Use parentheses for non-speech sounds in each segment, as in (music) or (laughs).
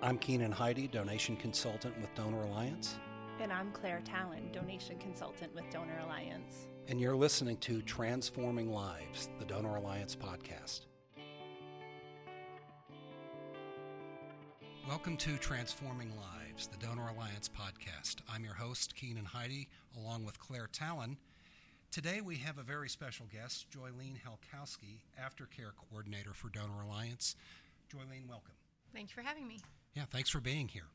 I'm Keenan Heidi, donation consultant with Donor Alliance. And I'm Claire Tallon, donation consultant with Donor Alliance. And you're listening to Transforming Lives, the Donor Alliance podcast. Welcome to Transforming Lives, the Donor Alliance podcast. I'm your host, Keenan Heidi, along with Claire Tallon. Today we have a very special guest, Joyleen Helcoski, Aftercare Coordinator for Donor Alliance. Joyleen, welcome. Thank you for having me. Yeah, thanks for being here.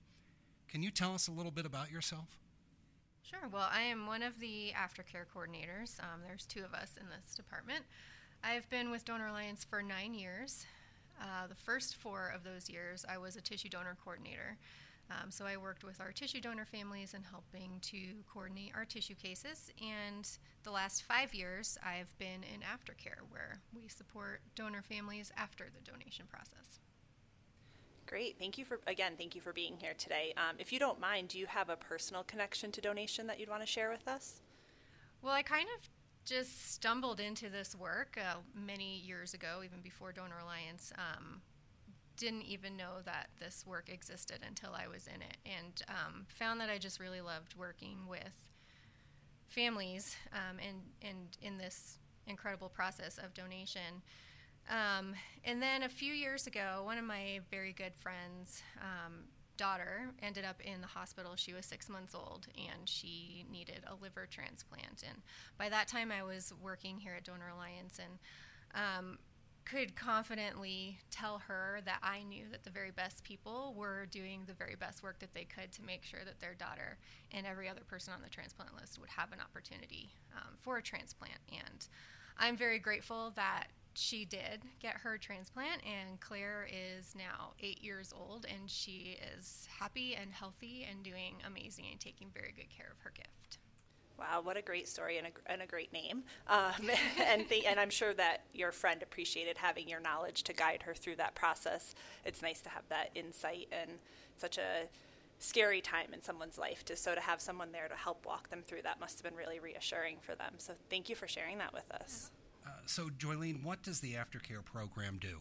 Can you tell us a little bit about yourself? Sure. Well, I am one of the aftercare coordinators. Um, there's two of us in this department. I've been with Donor Alliance for nine years. Uh, the first four of those years, I was a tissue donor coordinator. Um, so I worked with our tissue donor families and helping to coordinate our tissue cases. And the last five years, I've been in aftercare, where we support donor families after the donation process. Great. Thank you for, again, thank you for being here today. Um, if you don't mind, do you have a personal connection to donation that you'd want to share with us? Well, I kind of just stumbled into this work uh, many years ago, even before Donor Alliance. Um, didn't even know that this work existed until I was in it, and um, found that I just really loved working with families um, and and in this incredible process of donation. Um, and then a few years ago, one of my very good friends' um, daughter ended up in the hospital. She was six months old and she needed a liver transplant. And by that time, I was working here at Donor Alliance and um, could confidently tell her that I knew that the very best people were doing the very best work that they could to make sure that their daughter and every other person on the transplant list would have an opportunity um, for a transplant. And I'm very grateful that she did get her transplant, and Claire is now eight years old, and she is happy and healthy and doing amazing and taking very good care of her gift. Wow, what a great story and a, and a great name. Um, (laughs) and, the, and I'm sure that your friend appreciated having your knowledge to guide her through that process. It's nice to have that insight and such a scary time in someone's life to so to have someone there to help walk them through that must have been really reassuring for them. So thank you for sharing that with us. Uh, so, Joyleen, what does the aftercare program do?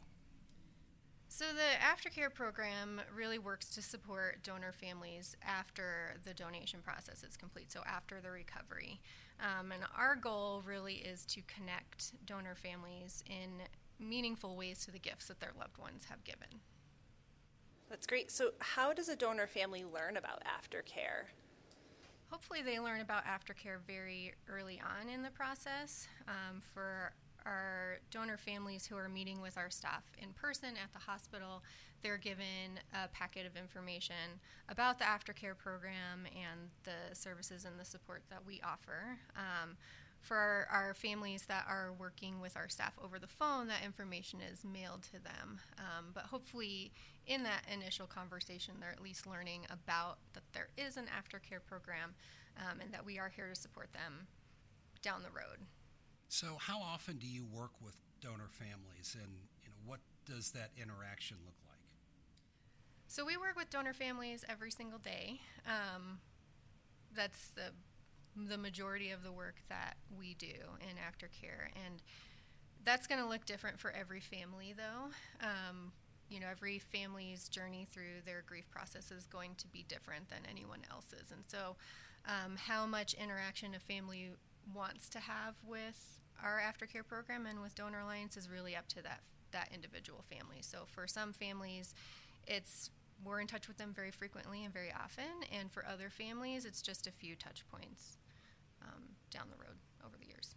So, the aftercare program really works to support donor families after the donation process is complete, so after the recovery. Um, and our goal really is to connect donor families in meaningful ways to the gifts that their loved ones have given. That's great. So, how does a donor family learn about aftercare? Hopefully they learn about aftercare very early on in the process. Um, for our donor families who are meeting with our staff in person at the hospital, they're given a packet of information about the aftercare program and the services and the support that we offer. Um, for our, our, families that are working with our staff over the phone, that information is mailed to them. Um, but hopefully, in that initial conversation, they're at least learning about that there is an aftercare program um, and that we are here to support them down the road. So, how often do you work with donor families, and you know what does that interaction look like? So, we work with donor families every single day. Um, that's the the majority of the work that we do in aftercare, and that's going to look different for every family, though. Um, you know, every family's journey through their grief process is going to be different than anyone else's, and so um, how much interaction a family wants to have with our aftercare program and with Donor Alliance is really up to that that individual family. So for some families, it's we're in touch with them very frequently and very often, and for other families, it's just a few touch points um, down the road over the years.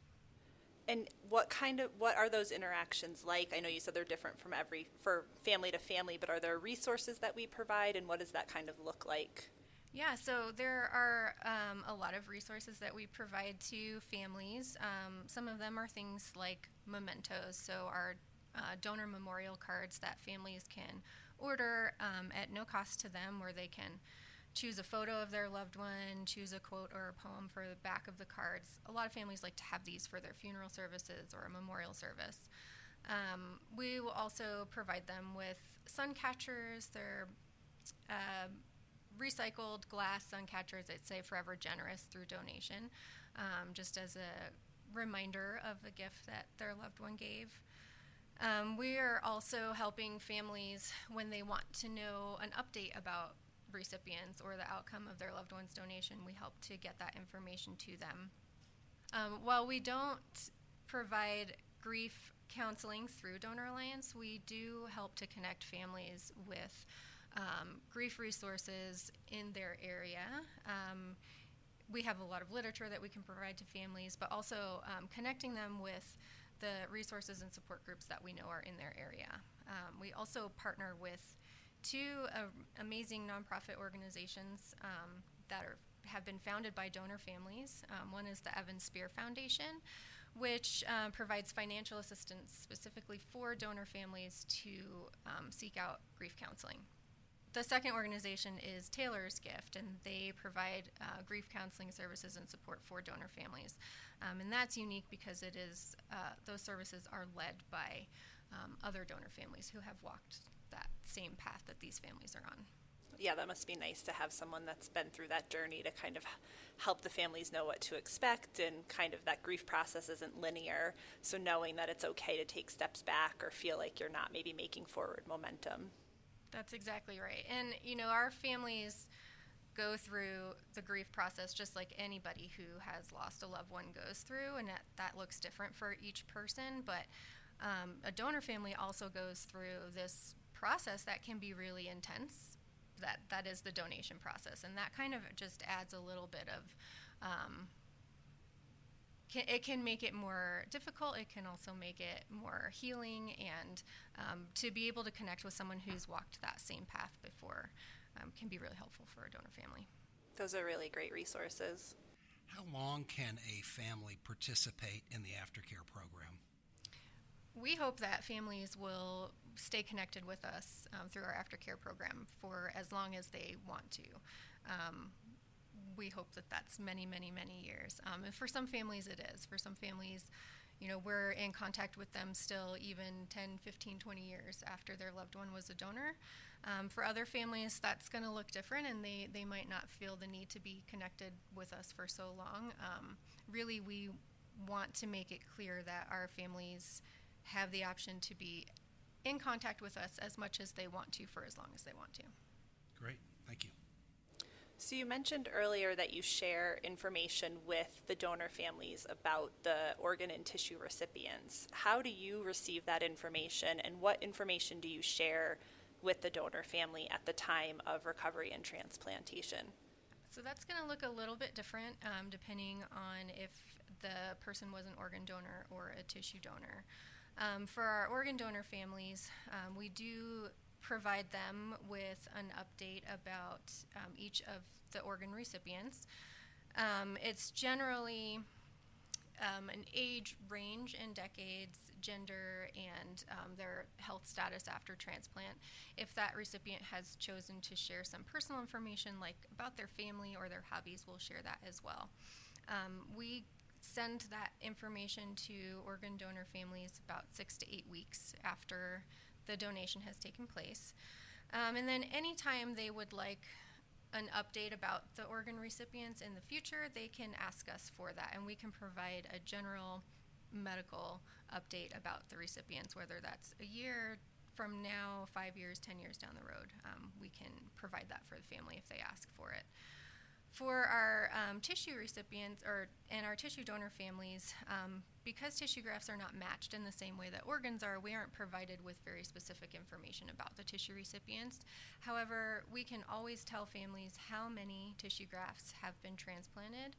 And what kind of what are those interactions like? I know you said they're different from every for family to family, but are there resources that we provide, and what does that kind of look like? Yeah, so there are um, a lot of resources that we provide to families. Um, some of them are things like mementos, so our uh, donor memorial cards that families can order um, at no cost to them, where they can choose a photo of their loved one, choose a quote or a poem for the back of the cards. A lot of families like to have these for their funeral services or a memorial service. Um, we will also provide them with sun catchers. They're uh, recycled glass sun catchers that say Forever Generous through donation, um, just as a reminder of the gift that their loved one gave. Um, we are also helping families when they want to know an update about recipients or the outcome of their loved one's donation. We help to get that information to them. Um, while we don't provide grief counseling through Donor Alliance, we do help to connect families with um, grief resources in their area. Um, we have a lot of literature that we can provide to families, but also um, connecting them with the resources and support groups that we know are in their area. Um, we also partner with two uh, amazing nonprofit organizations um, that are, have been founded by donor families. Um, one is the Evan Spear Foundation, which um, provides financial assistance specifically for donor families to um, seek out grief counseling. The second organization is Taylor's Gift, and they provide uh, grief counseling services and support for donor families. Um, and that's unique because it is uh, those services are led by other donor families who have walked that same path that these families are on. Yeah, that must be nice to have someone that's been through that journey to kind of help the families know what to expect and kind of that grief process isn't linear. So knowing that it's okay to take steps back or feel like you're not maybe making forward momentum. That's exactly right. And, you know, our families go through the grief process just like anybody who has lost a loved one goes through, and that, that looks different for each person. But um, a donor family also goes through this process that can be really intense. That that is the donation process, and that kind of just adds a little bit of um, can, it can make it more difficult. It can also make it more healing, and um, to be able to connect with someone who's walked that same path before um, can be really helpful for a donor family. Those are really great resources. How long can a family participate in the aftercare program? We hope that families will stay connected with us um, through our aftercare program for as long as they want to. Um, we hope that that's many, many, many years. Um, and for some families, it is. For some families, you know, we're in contact with them still even 10, 15, 20 years after their loved one was a donor. Um, for other families, that's going to look different, and they, they might not feel the need to be connected with us for so long. Um, really, we want to make it clear that our families have the option to be in contact with us as much as they want to for as long as they want to. Great, thank you. So, you mentioned earlier that you share information with the donor families about the organ and tissue recipients. How do you receive that information, and what information do you share with the donor family at the time of recovery and transplantation? So, that's going to look a little bit different um, depending on if the person was an organ donor or a tissue donor. Um, for our organ donor families, um, we do provide them with an update about um, each of the organ recipients. Um, it's generally um, an age range in decades, gender, and um, their health status after transplant. If that recipient has chosen to share some personal information, like about their family or their hobbies, we'll share that as well. We send that information to organ donor families about six to eight weeks after the donation has taken place. Um, and then anytime they would like an update about the organ recipients in the future, they can ask us for that, and we can provide a general medical update about the recipients, whether that's a year from now, five years, ten years down the road. Um, we can provide that for the family if they ask for it. For our um, tissue recipients or and our tissue donor families, um, because tissue grafts are not matched in the same way that organs are, we aren't provided with very specific information about the tissue recipients. However, we can always tell families how many tissue grafts have been transplanted,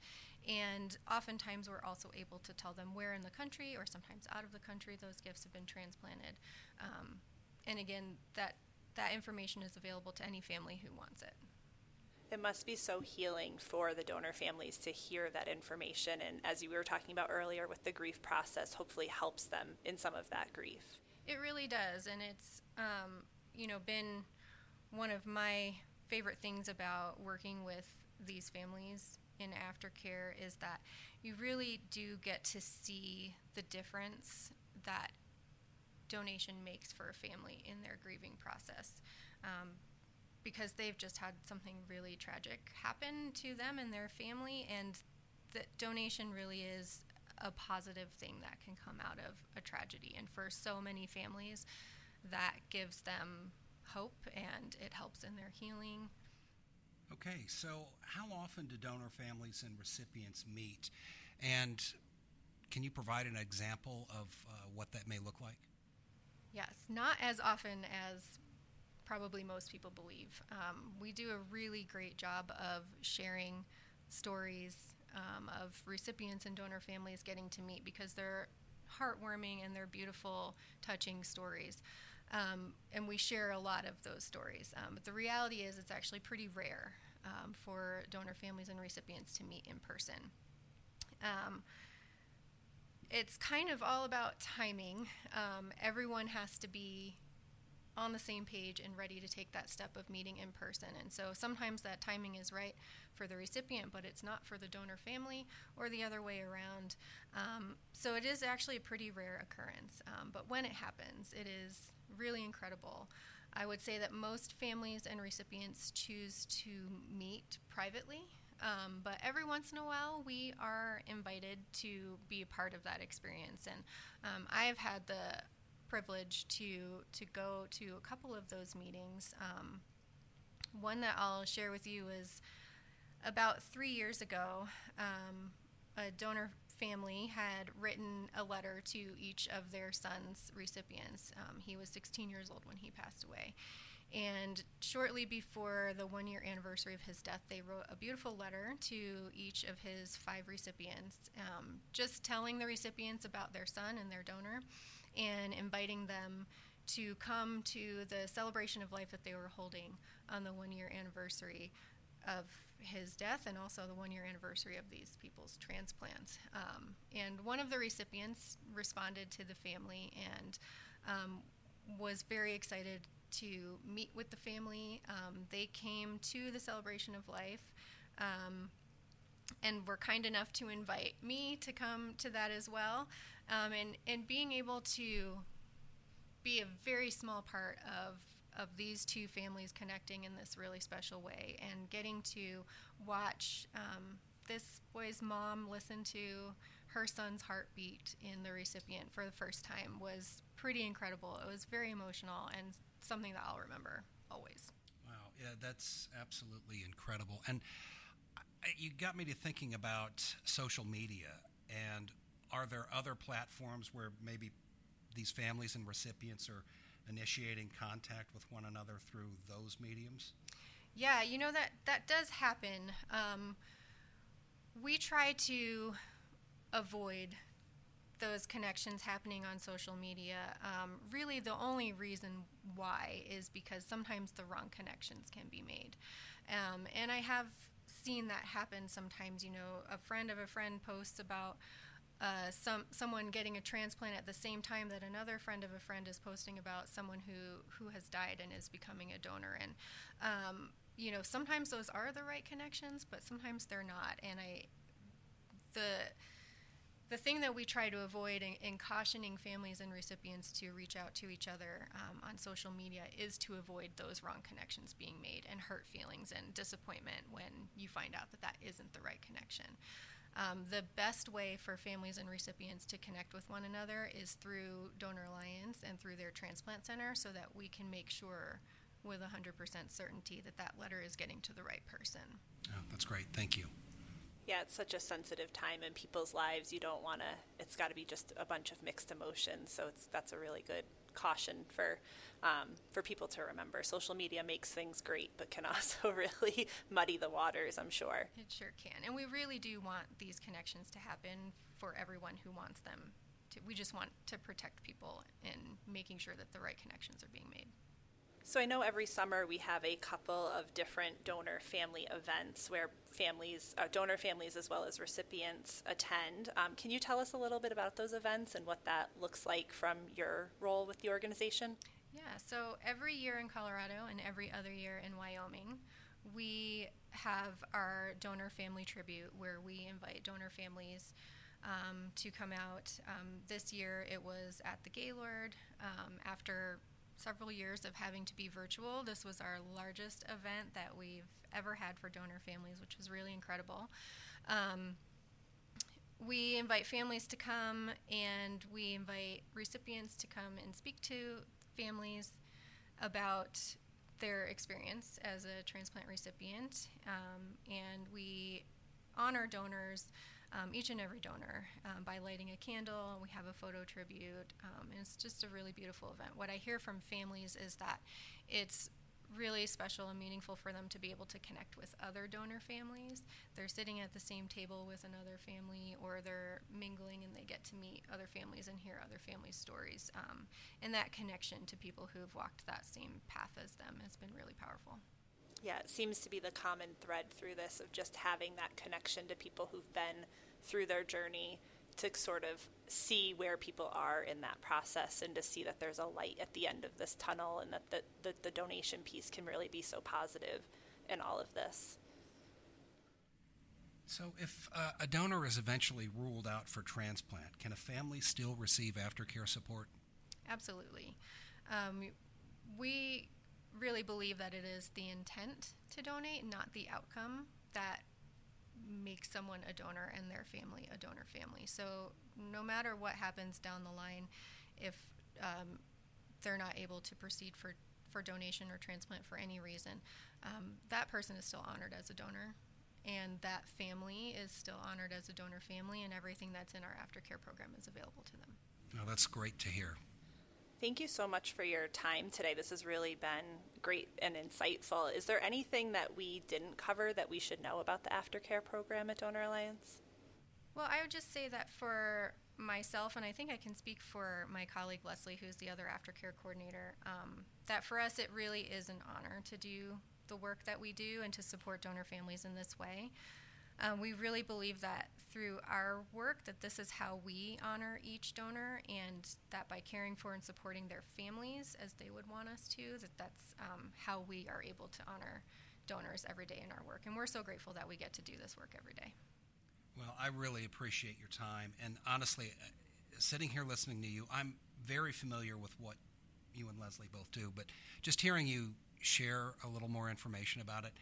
and oftentimes we're also able to tell them where in the country or sometimes out of the country those gifts have been transplanted. Um, and again, that that information is available to any family who wants it it must be so healing for the donor families to hear that information. And as you were talking about earlier with the grief process hopefully helps them in some of that grief. It really does. And it's um, you know been one of my favorite things about working with these families in aftercare is that you really do get to see the difference that donation makes for a family in their grieving process. Um, because they've just had something really tragic happen to them and their family, and the donation really is a positive thing that can come out of a tragedy. And for so many families, that gives them hope and it helps in their healing. Okay, so how often do donor families and recipients meet? And can you provide an example of uh, what that may look like? Yes, not as often as probably most people believe. Um, we do a really great job of sharing stories um, of recipients and donor families getting to meet because they're heartwarming and they're beautiful, touching stories. Um, and we share a lot of those stories. Um, but the reality is, it's actually pretty rare um, for donor families and recipients to meet in person. Um, it's kind of all about timing. Um, everyone has to be on the same page and ready to take that step of meeting in person. And so sometimes that timing is right for the recipient, but it's not for the donor family or the other way around. Um, so it is actually a pretty rare occurrence. Um, but when it happens, it is really incredible. I would say that most families and recipients choose to meet privately. Um, but every once in a while, we are invited to be a part of that experience. And um, I have had the privilege to to go to a couple of those meetings. Um, one that I'll share with you is about three years ago. Um, a donor family had written a letter to each of their son's recipients. Um, he was 16 years old when he passed away. And shortly before the one year anniversary of his death, they wrote a beautiful letter to each of his five recipients, um, just telling the recipients about their son and their donor and inviting them to come to the celebration of life that they were holding on the one year anniversary of his death and also the one year anniversary of these people's transplants. Um, and one of the recipients responded to the family and um, was very excited to meet with the family. Um, they came to the celebration of life um, and were kind enough to invite me to come to that as well. Um, and, and being able to be a very small part of of these two families connecting in this really special way and getting to watch um, this boy's mom listen to her son's heartbeat in the recipient for the first time was pretty incredible. It was very emotional and something that I'll remember always. Wow, yeah, that's absolutely incredible. And you got me to thinking about social media. And are there other platforms where maybe these families and recipients are initiating contact with one another through those mediums? Yeah, you know that that does happen. Um, we try to avoid those connections happening on social media. Um, really, the only reason why is because sometimes the wrong connections can be made. Um, and I have seen that happen sometimes. You know, a friend of a friend posts about uh, some someone getting a transplant at the same time that another friend of a friend is posting about someone who who has died and is becoming a donor and um, you know sometimes those are the right connections but sometimes they're not and I the the thing that we try to avoid in, in, cautioning families and recipients to reach out to each other um, on social media is to avoid those wrong connections being made and hurt feelings and disappointment when you find out that that isn't the right connection. Um, the best way for families and recipients to connect with one another is through Donor Alliance and through their transplant center so that we can make sure with 100% certainty that that letter is getting to the right person. Oh, that's great. Thank you. Yeah, it's such a sensitive time in people's lives. You don't want to, it's got to be just a bunch of mixed emotions. So it's, that's a really good caution for um, for people to remember. Social media makes things great, but can (laughs) also really muddy the waters. I'm sure it sure can, and we really do want these connections to happen for everyone who wants them. To, we just want to protect people and making sure that the right connections are being made. So I know every summer we have a couple of different donor family events where families, uh, donor families as well as recipients attend. Um, can you tell us a little bit about those events and what that looks like from your role with the organization? Yeah, so every year in Colorado and every other year in Wyoming, we have our donor family tribute where we invite donor families um, to come out. Um, this year it was at the Gaylord um, after several years of having to be virtual. This was our largest event that we've ever had for donor families, which was really incredible. Um, we invite families to come and we invite recipients to come and speak to families about their experience as a transplant recipient. Um, and we honor donors, um, each and every donor, um, by lighting a candle. We have a photo tribute, um, and it's just a really beautiful event. What I hear from families is that it's really special and meaningful for them to be able to connect with other donor families. They're sitting at the same table with another family, or they're mingling and they get to meet other families and hear other families' stories. Um, and that connection to people who have walked that same path as them has been really powerful. Yeah, it seems to be the common thread through this of just having that connection to people who've been through their journey to sort of see where people are in that process and to see that there's a light at the end of this tunnel and that the, the, the donation piece can really be so positive in all of this. So, if uh, a donor is eventually ruled out for transplant, can a family still receive aftercare support? Absolutely. Um, we really believe that it is the intent to donate, not the outcome, that makes someone a donor and their family a donor family. So no matter what happens down the line, if um, they're not able to proceed for, for donation or transplant for any reason, um, that person is still honored as a donor. And that family is still honored as a donor family, and everything that's in our aftercare program is available to them. That's great to hear. Thank you so much for your time today. This has really been great and insightful. Is there anything that we didn't cover that we should know about the aftercare program at Donor Alliance? Well, I would just say that for myself, and I think I can speak for my colleague Leslie, who's the other aftercare coordinator, um, that for us it really is an honor to do the work that we do and to support donor families in this way. Um, we really believe that through our work that this is how we honor each donor and that by caring for and supporting their families as they would want us to that that's um, how we are able to honor donors every day in our work. And we're so grateful that we get to do this work every day. Well i really appreciate your time. And honestly uh, sitting here listening to you i'm very familiar with what you and leslie both do but just hearing you share a little more information about it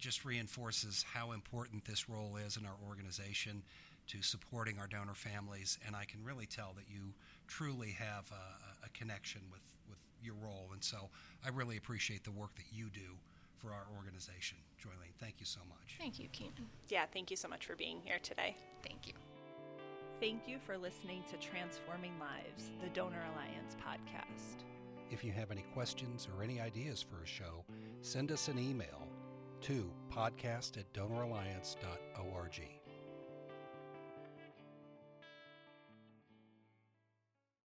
just reinforces how important this role is in our organization to supporting our donor families. And I can really tell that you truly have a, a connection with, with your role. And so I really appreciate the work that you do for our organization. Joyleen, thank you so much. Thank you, Keenan. Yeah, thank you so much for being here today. Thank you. Thank you for listening to Transforming Lives, the Donor Alliance podcast. If you have any questions or any ideas for a show, send us an email to podcast at donoralliance.org.